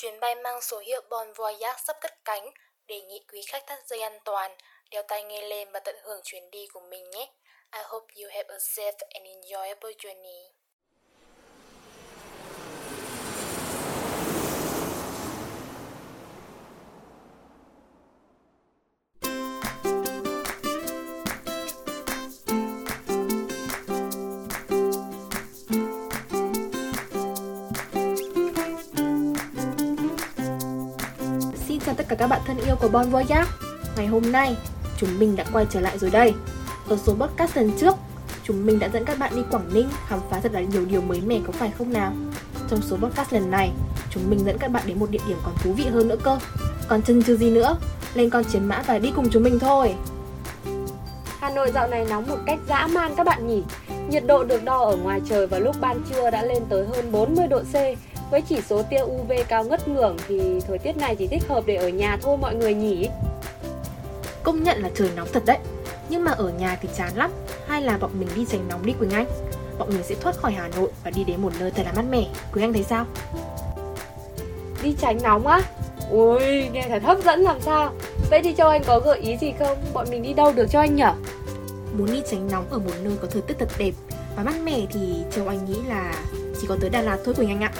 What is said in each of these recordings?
Chuyến bay mang số hiệu Bon Voyage sắp cất cánh, đề nghị quý khách thắt dây an toàn, đeo tai nghe lên và tận hưởng chuyến đi của mình nhé. I hope you have a safe and enjoyable journey. Chào tất cả các bạn thân yêu của Bon Voyage Ngày hôm nay, chúng mình đã quay trở lại rồi đây. Ở số podcast lần trước, chúng mình đã dẫn các bạn đi Quảng Ninh khám phá thật là nhiều điều mới mẻ có phải không nào? Trong số podcast lần này, chúng mình dẫn các bạn đến một địa điểm còn thú vị hơn nữa cơ. Còn chân chưa gì nữa, lên con chiến mã và đi cùng chúng mình thôi. Hà Nội dạo này nóng một cách dã man các bạn nhỉ. Nhiệt độ được đo ở ngoài trời vào lúc ban trưa đã lên tới hơn 40 độ C với chỉ số tia UV cao ngất ngưỡng thì thời tiết này chỉ thích hợp để ở nhà thôi mọi người nhỉ. Công nhận là trời nóng thật đấy Nhưng mà ở nhà thì chán lắm Hay là bọn mình đi tránh nóng đi Quỳnh Anh Bọn mình sẽ thoát khỏi Hà Nội và đi đến một nơi thật là mát mẻ Quỳnh Anh thấy sao? Đi tránh nóng á? Ui, nghe thật hấp dẫn làm sao Vậy thì Châu Anh có gợi ý gì không? Bọn mình đi đâu được cho anh nhở? Muốn đi tránh nóng ở một nơi có thời tiết thật đẹp và mát mẻ thì Châu Anh nghĩ là chỉ có tới Đà Lạt thôi Quỳnh Anh ạ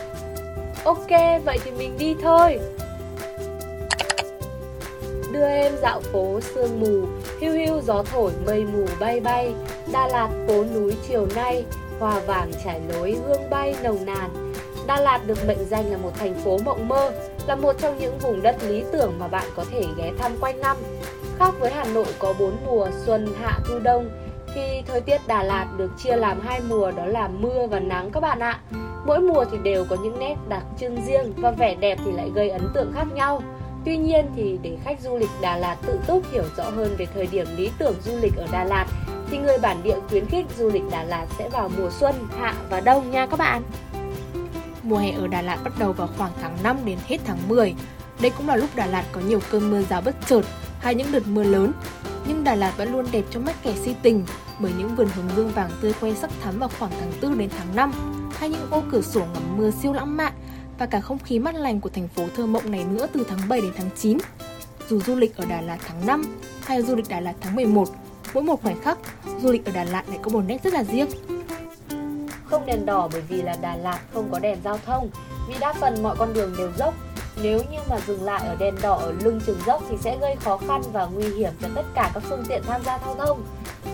Ok, vậy thì mình đi thôi. Đưa em dạo phố sương mù Hiu hiu gió thổi mây mù bay bay. Đà Lạt phố núi chiều nay Hoa vàng trải lối hương bay nồng nàn. Đà Lạt được mệnh danh là một thành phố mộng mơ Là một trong những vùng đất lý tưởng mà bạn có thể ghé thăm quanh năm. Khác với Hà Nội có bốn mùa xuân, hạ, thu, đông Thì thời tiết Đà Lạt được chia làm hai mùa đó là mưa và nắng các bạn ạ. Mỗi mùa thì đều có những nét đặc trưng riêng và vẻ đẹp thì lại gây ấn tượng khác nhau. Tuy nhiên thì để khách du lịch Đà Lạt tự túc hiểu rõ hơn về thời điểm lý tưởng du lịch ở Đà Lạt thì người bản địa khuyến khích du lịch Đà Lạt sẽ vào mùa xuân, hạ và đông nha các bạn. Mùa hè ở Đà Lạt bắt đầu vào khoảng tháng 5 đến hết tháng 10. Đây cũng là lúc Đà Lạt có nhiều cơn mưa rào bất chợt hay những đợt mưa lớn. Nhưng Đà Lạt vẫn luôn đẹp trong mắt kẻ si tình bởi những vườn hướng dương vàng tươi khoe sắc thắm vào khoảng tháng 4 đến tháng 5 hay những ô cửa sổ ngắm mưa siêu lãng mạn và cả không khí mát lành của thành phố thơ mộng này nữa từ tháng 7 đến tháng 9. Dù du lịch ở Đà Lạt tháng 5 hay du lịch Đà Lạt tháng 11, mỗi một khoảnh khắc, du lịch ở Đà Lạt lại có một nét rất là riêng. Không đèn đỏ bởi vì là Đà Lạt không có đèn giao thông, vì đa phần mọi con đường đều dốc. Nếu như mà dừng lại ở đèn đỏ ở lưng chừng dốc thì sẽ gây khó khăn và nguy hiểm cho tất cả các phương tiện tham gia giao thông.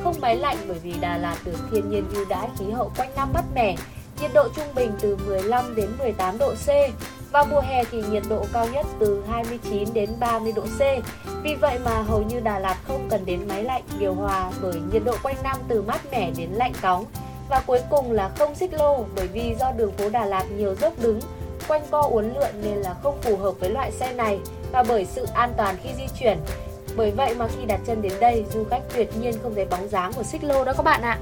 Không máy lạnh bởi vì Đà Lạt được thiên nhiên ưu đãi khí hậu quanh năm mát mẻ, nhiệt độ trung bình từ 15 đến 18 độ C. Vào mùa hè thì nhiệt độ cao nhất từ 29 đến 30 độ C. Vì vậy mà hầu như Đà Lạt không cần đến máy lạnh điều hòa bởi nhiệt độ quanh năm từ mát mẻ đến lạnh cóng. Và cuối cùng là không xích lô bởi vì do đường phố Đà Lạt nhiều dốc đứng, quanh co uốn lượn nên là không phù hợp với loại xe này và bởi sự an toàn khi di chuyển. Bởi vậy mà khi đặt chân đến đây, du khách tuyệt nhiên không thấy bóng dáng của xích lô đó các bạn ạ.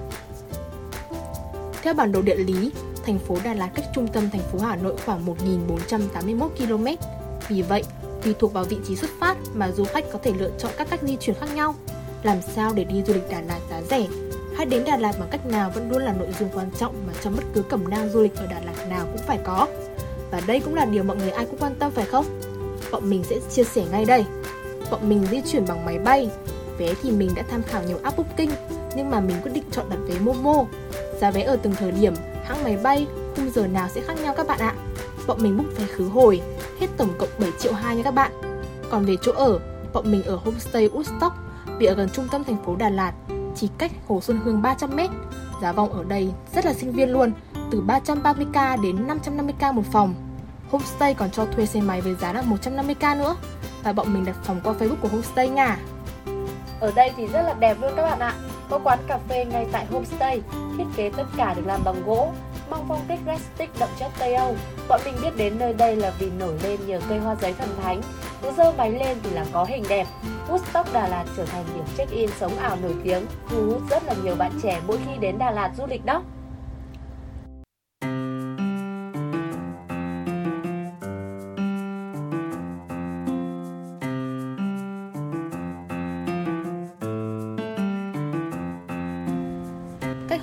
Theo bản đồ địa lý, thành phố Đà Lạt cách trung tâm thành phố Hà Nội khoảng 1.481 km. Vì vậy, tùy thuộc vào vị trí xuất phát mà du khách có thể lựa chọn các cách di chuyển khác nhau. Làm sao để đi du lịch Đà Lạt giá rẻ hay đến Đà Lạt bằng cách nào vẫn luôn là nội dung quan trọng mà trong bất cứ cẩm nang du lịch ở Đà Lạt nào cũng phải có. Và đây cũng là điều mọi người ai cũng quan tâm phải không? Bọn mình sẽ chia sẻ ngay đây. Bọn mình di chuyển bằng máy bay. Vé thì mình đã tham khảo nhiều app booking, nhưng mà mình quyết định chọn đặt vé Momo. Giá vé ở từng thời điểm, hãng máy bay, khung giờ nào sẽ khác nhau các bạn ạ. Bọn mình book vé khứ hồi, hết tổng cộng 7 triệu 2 nha các bạn. Còn về chỗ ở, bọn mình ở homestay Woodstock vì ở gần trung tâm thành phố Đà Lạt, chỉ cách Hồ Xuân Hương 300m. Giá phòng ở đây rất là sinh viên luôn, từ 330k đến 550k một phòng. Homestay còn cho thuê xe máy với giá là 150k nữa. Và bọn mình đặt phòng qua Facebook của homestay nha. Ở đây thì rất là đẹp luôn các bạn ạ. Có quán cà phê ngay tại homestay, thiết kế tất cả được làm bằng gỗ, mang phong cách rustic đậm chất Tây Âu. Bọn mình biết đến nơi đây là vì nổi lên nhờ cây hoa giấy thần thánh. Cứ dơ máy lên thì là có hình đẹp. Woodstock Đà Lạt trở thành điểm check-in sống ảo nổi tiếng, thu hút rất là nhiều bạn trẻ mỗi khi đến Đà Lạt du lịch đó.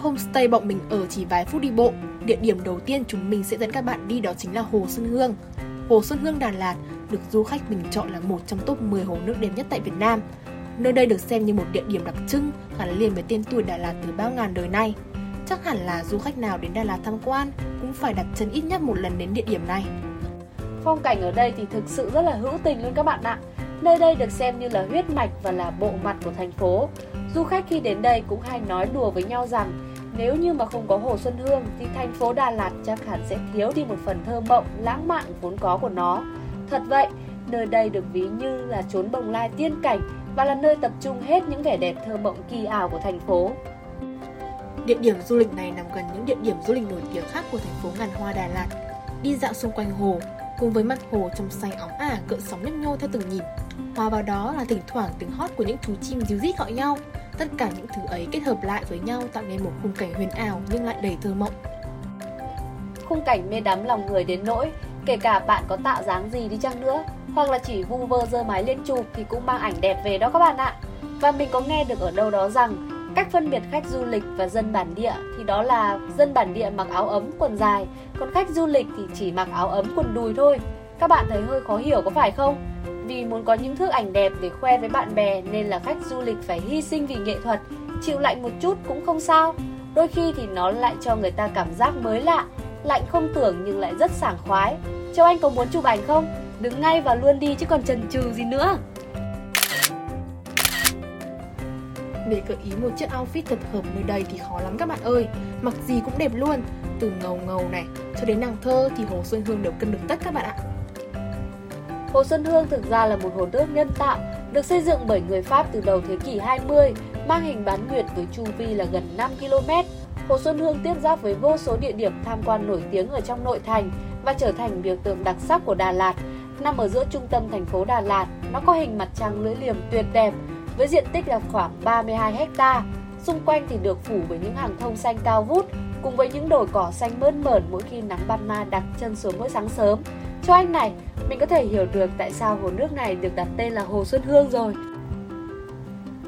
Homestay bọn mình ở chỉ vài phút đi bộ. Địa điểm đầu tiên chúng mình sẽ dẫn các bạn đi đó chính là Hồ Xuân Hương. Hồ Xuân Hương, Đà Lạt được du khách bình chọn là một trong top 10 hồ nước đẹp nhất tại Việt Nam. Nơi đây được xem như một địa điểm đặc trưng, gắn liền với tên tuổi Đà Lạt từ bao ngàn đời nay. Chắc hẳn là du khách nào đến Đà Lạt tham quan cũng phải đặt chân ít nhất một lần đến địa điểm này. Phong cảnh ở đây thì thực sự rất là hữu tình luôn các bạn ạ. Nơi đây được xem như là huyết mạch và là bộ mặt của thành phố. Du khách khi đến đây cũng hay nói đùa với nhau rằng nếu như mà không có Hồ Xuân Hương thì thành phố Đà Lạt chắc hẳn sẽ thiếu đi một phần thơ mộng, lãng mạn vốn có của nó. Thật vậy, nơi đây được ví như là chốn bồng lai tiên cảnh và là nơi tập trung hết những vẻ đẹp thơ mộng kỳ ảo của thành phố. Địa điểm du lịch này nằm gần những địa điểm du lịch nổi tiếng khác của thành phố ngàn hoa Đà Lạt. Đi dạo xung quanh hồ, cùng với mặt hồ trong xanh óng ả cỡ sóng nhấp nhô theo từng nhịp. Hòa vào đó là thỉnh thoảng tiếng hót của những chú chim díu dít gọi nhau. Tất cả những thứ ấy kết hợp lại với nhau tạo nên một khung cảnh huyền ảo nhưng lại đầy thơ mộng. Khung cảnh mê đắm lòng người đến nỗi, kể cả bạn có tạo dáng gì đi chăng nữa, hoặc là chỉ vu vơ dơ máy lên chụp thì cũng mang ảnh đẹp về đó các bạn ạ. Và mình có nghe được ở đâu đó rằng cách phân biệt khách du lịch và dân bản địa thì đó là dân bản địa mặc áo ấm quần dài, còn khách du lịch thì chỉ mặc áo ấm quần đùi thôi. Các bạn thấy hơi khó hiểu có phải không? Vì muốn có những thước ảnh đẹp để khoe với bạn bè nên là khách du lịch phải hy sinh vì nghệ thuật, chịu lạnh một chút cũng không sao. Đôi khi thì nó lại cho người ta cảm giác mới lạ, lạnh không tưởng nhưng lại rất sảng khoái. Châu Anh có muốn chụp ảnh không? Đứng ngay và luôn đi chứ còn chần chừ gì nữa. Để gợi ý một chiếc outfit thật hợp nơi đây thì khó lắm các bạn ơi Mặc gì cũng đẹp luôn Từ ngầu ngầu này cho đến nàng thơ thì Hồ Xuân Hương đều cân được tất các bạn ạ Hồ Xuân Hương thực ra là một hồ nước nhân tạo, được xây dựng bởi người Pháp từ đầu thế kỷ 20, mang hình bán nguyệt với chu vi là gần 5 km. Hồ Xuân Hương tiếp giáp với vô số địa điểm tham quan nổi tiếng ở trong nội thành và trở thành biểu tượng đặc sắc của Đà Lạt. Nằm ở giữa trung tâm thành phố Đà Lạt, nó có hình mặt trăng lưỡi liềm tuyệt đẹp với diện tích là khoảng 32 hecta. Xung quanh thì được phủ bởi những hàng thông xanh cao vút cùng với những đồi cỏ xanh mơn mởn mỗi khi nắng ban mai đặt chân xuống mỗi sáng sớm. Cho anh này, mình có thể hiểu được tại sao hồ nước này được đặt tên là Hồ Xuân Hương rồi.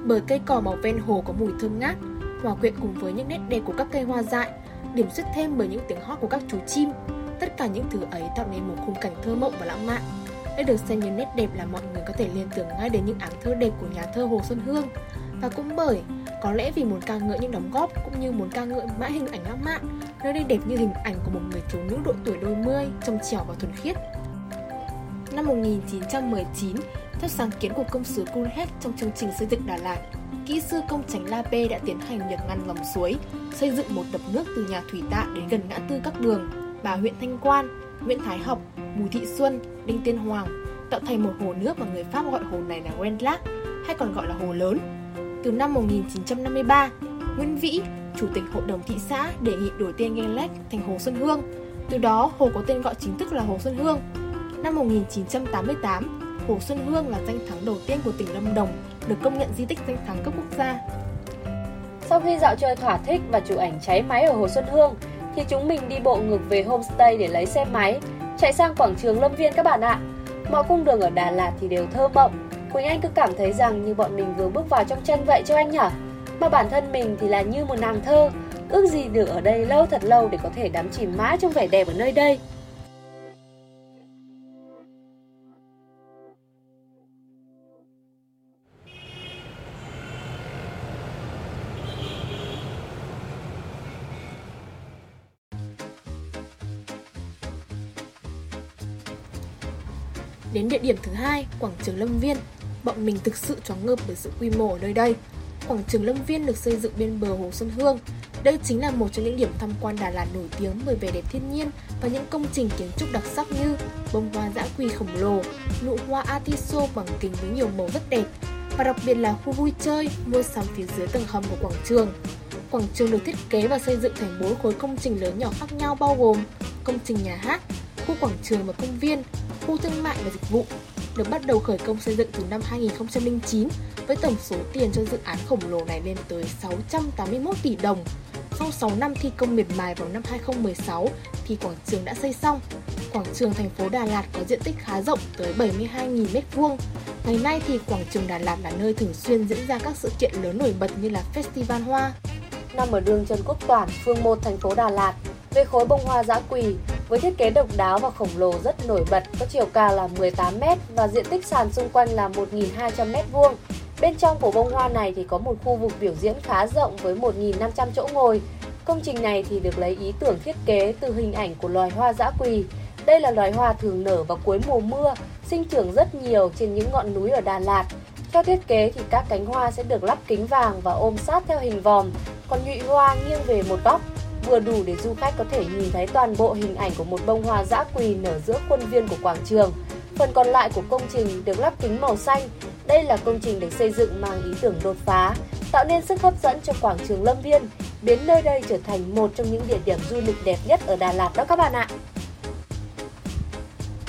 bởi cây cỏ màu ven hồ có mùi thơm ngát, hòa quyện cùng với những nét đẹp của các cây hoa dại, điểm xuyết thêm bởi những tiếng hót của các chú chim. Tất cả những thứ ấy tạo nên một khung cảnh thơ mộng và lãng mạn. Đây được xem như nét đẹp là mọi người có thể liên tưởng ngay đến những áng thơ đẹp của nhà thơ Hồ Xuân Hương. Và cũng bởi, có lẽ vì muốn ca ngợi những đóng góp cũng như muốn ca ngợi mãi hình ảnh lãng mạn, nơi đây đẹp như hình ảnh của một người thiếu nữ độ tuổi đôi mươi, trong trẻo và thuần khiết. Năm 1919, theo sáng kiến của công sứ Kulhet trong chương trình xây dựng Đà Lạt, kỹ sư công tránh La P đã tiến hành việc ngăn dòng suối, xây dựng một đập nước từ nhà thủy tạ đến gần ngã tư các đường, bà huyện Thanh Quan, Nguyễn Thái Học, Bùi Thị Xuân, Đinh Tiên Hoàng, tạo thành một hồ nước mà người Pháp gọi hồ này là Grand Lac, hay còn gọi là hồ lớn. Từ năm 1953, Nguyễn Vĩ, Chủ tịch Hội đồng thị xã đề nghị đổi tên Grand thành Hồ Xuân Hương. Từ đó, hồ có tên gọi chính thức là Hồ Xuân Hương. Năm 1988, Hồ Xuân Hương là danh thắng đầu tiên của tỉnh Lâm Đồng, được công nhận di tích danh thắng cấp quốc gia. Sau khi dạo chơi thỏa thích và chụp ảnh cháy máy ở Hồ Xuân Hương, thì chúng mình đi bộ ngược về homestay để lấy xe máy, chạy sang quảng trường Lâm Viên các bạn ạ. Mọi cung đường ở Đà Lạt thì đều thơ mộng. Quỳnh Anh cứ cảm thấy rằng như bọn mình vừa bước vào trong tranh vậy cho anh nhở? Mà bản thân mình thì là như một nàng thơ, ước gì được ở đây lâu thật lâu để có thể đắm chìm mãi trong vẻ đẹp ở nơi đây. Đến địa điểm thứ hai, quảng trường Lâm Viên, bọn mình thực sự choáng ngợp bởi sự quy mô ở nơi đây. Quảng trường Lâm Viên được xây dựng bên bờ Hồ Xuân Hương. Đây chính là một trong những điểm tham quan Đà Lạt nổi tiếng bởi vẻ đẹp thiên nhiên và những công trình kiến trúc đặc sắc như bông hoa dã quỳ khổng lồ, nụ hoa atiso bằng kính với nhiều màu rất đẹp và đặc biệt là khu vui chơi, mua sắm phía dưới tầng hầm của quảng trường. Quảng trường được thiết kế và xây dựng thành bốn khối công trình lớn nhỏ khác nhau bao gồm công trình nhà hát, khu quảng trường và công viên, khu thương mại và dịch vụ, được bắt đầu khởi công xây dựng từ năm 2009 với tổng số tiền cho dự án khổng lồ này lên tới 681 tỷ đồng. Sau 6 năm thi công miệt mài vào năm 2016 thì quảng trường đã xây xong. Quảng trường thành phố Đà Lạt có diện tích khá rộng tới 72.000 m2. Ngày nay thì quảng trường Đà Lạt là nơi thường xuyên diễn ra các sự kiện lớn nổi bật như là Festival Hoa. Nằm ở đường Trần Quốc Toản, phường 1 thành phố Đà Lạt, về khối bông hoa dã quỳ, với thiết kế độc đáo và khổng lồ rất nổi bật, có chiều cao là 18m và diện tích sàn xung quanh là 1.200m2. Bên trong của bông hoa này thì có một khu vực biểu diễn khá rộng với 1.500 chỗ ngồi. Công trình này thì được lấy ý tưởng thiết kế từ hình ảnh của loài hoa dã quỳ. Đây là loài hoa thường nở vào cuối mùa mưa, sinh trưởng rất nhiều trên những ngọn núi ở Đà Lạt. Theo thiết kế thì các cánh hoa sẽ được lắp kính vàng và ôm sát theo hình vòm, còn nhụy hoa nghiêng về một góc, vừa đủ để du khách có thể nhìn thấy toàn bộ hình ảnh của một bông hoa dã quỳ nở giữa khuôn viên của quảng trường. Phần còn lại của công trình được lắp kính màu xanh. Đây là công trình được xây dựng mang ý tưởng đột phá, tạo nên sức hấp dẫn cho quảng trường Lâm Viên, biến nơi đây trở thành một trong những địa điểm du lịch đẹp nhất ở Đà Lạt đó các bạn ạ.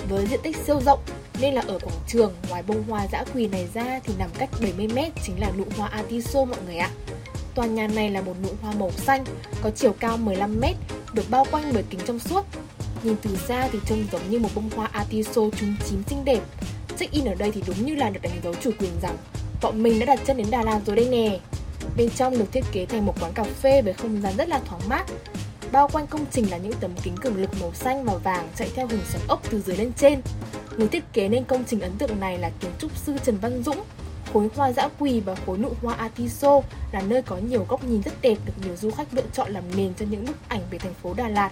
Với diện tích siêu rộng nên là ở quảng trường ngoài bông hoa dã quỳ này ra thì nằm cách 70m chính là nụ hoa Atiso mọi người ạ. Tòa nhà này là một nụ hoa màu xanh, có chiều cao 15m, được bao quanh bởi kính trong suốt. Nhìn từ xa thì trông giống như một bông hoa Atiso trúng chín xinh đẹp. Check-in ở đây thì đúng như là được đánh dấu chủ quyền rằng bọn mình đã đặt chân đến Đà Lạt rồi đây nè. Bên trong được thiết kế thành một quán cà phê với không gian rất là thoáng mát. Bao quanh công trình là những tấm kính cường lực màu xanh và vàng chạy theo hình xoắn ốc từ dưới lên trên. Người thiết kế nên công trình ấn tượng này là kiến trúc sư Trần Văn Dũng, Khối hoa dã quỳ và khối nụ hoa Atiso là nơi có nhiều góc nhìn rất đẹp được nhiều du khách lựa chọn làm nền cho những bức ảnh về thành phố Đà Lạt.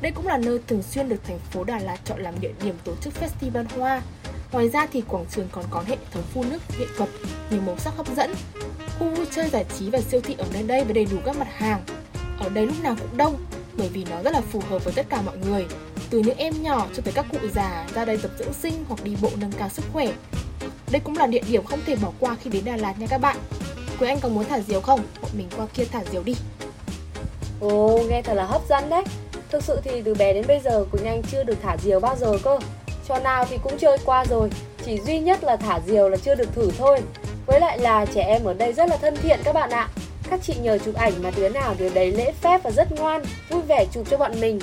Đây cũng là nơi thường xuyên được thành phố Đà Lạt chọn làm địa điểm tổ chức festival hoa. Ngoài ra thì quảng trường còn có hệ thống phun nước nghệ thuật, nhiều màu sắc hấp dẫn. Khu vui chơi giải trí và siêu thị ở nơi đây với đầy đủ các mặt hàng. Ở đây lúc nào cũng đông, bởi vì nó rất là phù hợp với tất cả mọi người. Từ những em nhỏ cho tới các cụ già ra đây tập dưỡng sinh hoặc đi bộ nâng cao sức khỏe. Đây cũng là địa điểm không thể bỏ qua khi đến Đà Lạt nha các bạn. Quế Anh có muốn thả diều không? Bọn mình qua kia thả diều đi. Ồ, nghe thật là hấp dẫn đấy. Thực sự thì từ bé đến bây giờ Quỳnh Anh chưa được thả diều bao giờ cơ. Trò nào thì cũng chơi qua rồi, chỉ duy nhất là thả diều là chưa được thử thôi. Với lại là trẻ em ở đây rất là thân thiện các bạn ạ. Các chị nhờ chụp ảnh mà đứa nào đứa đấy lễ phép và rất ngoan, vui vẻ chụp cho bọn mình.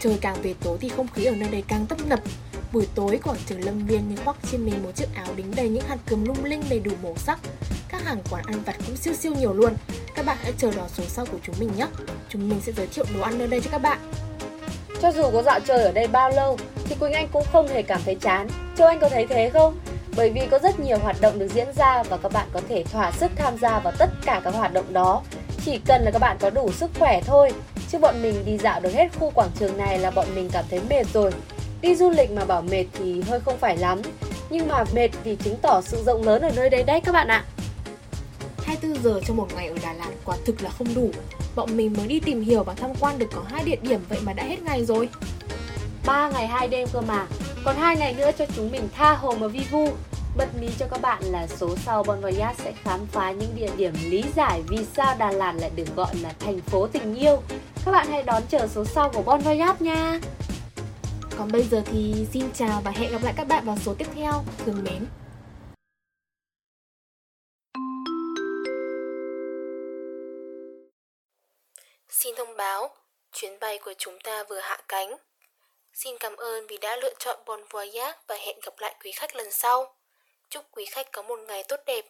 Trời càng về tối thì không khí ở nơi đây càng tấp nập. Buổi tối quảng trường Lâm Viên như khoác trên mình một chiếc áo đính đầy những hạt cườm lung linh đầy đủ màu sắc. Các hàng quán ăn vặt cũng siêu siêu nhiều luôn. Các bạn hãy chờ đón số sau của chúng mình nhé. Chúng mình sẽ giới thiệu đồ ăn nơi đây cho các bạn. Cho dù có dạo chơi ở đây bao lâu, thì Quỳnh Anh cũng không hề cảm thấy chán. Châu Anh có thấy thế không? Bởi vì có rất nhiều hoạt động được diễn ra và các bạn có thể thỏa sức tham gia vào tất cả các hoạt động đó. Chỉ cần là các bạn có đủ sức khỏe thôi. Chứ bọn mình đi dạo được hết khu quảng trường này là bọn mình cảm thấy mệt rồi. Đi du lịch mà bảo mệt thì hơi không phải lắm. Nhưng mà mệt thì chứng tỏ sự rộng lớn ở nơi đây đấy các bạn ạ. 24 giờ trong một ngày ở Đà Lạt quả thực là không đủ. Bọn mình mới đi tìm hiểu và tham quan được có hai địa điểm vậy mà đã hết ngày rồi. 3 ngày 2 đêm cơ mà. Còn hai ngày nữa cho chúng mình tha hồ mà vi vu. Bật mí cho các bạn là số sau Bon Voyage sẽ khám phá những địa điểm lý giải vì sao Đà Lạt lại được gọi là thành phố tình yêu. Các bạn hãy đón chờ số sau của Bon Voyage nha. Còn bây giờ thì xin chào và hẹn gặp lại các bạn vào số tiếp theo. Thương mến. Xin thông báo, chuyến bay của chúng ta vừa hạ cánh. Xin cảm ơn vì đã lựa chọn Bon Voyage và hẹn gặp lại quý khách lần sau. Chúc quý khách có một ngày tốt đẹp.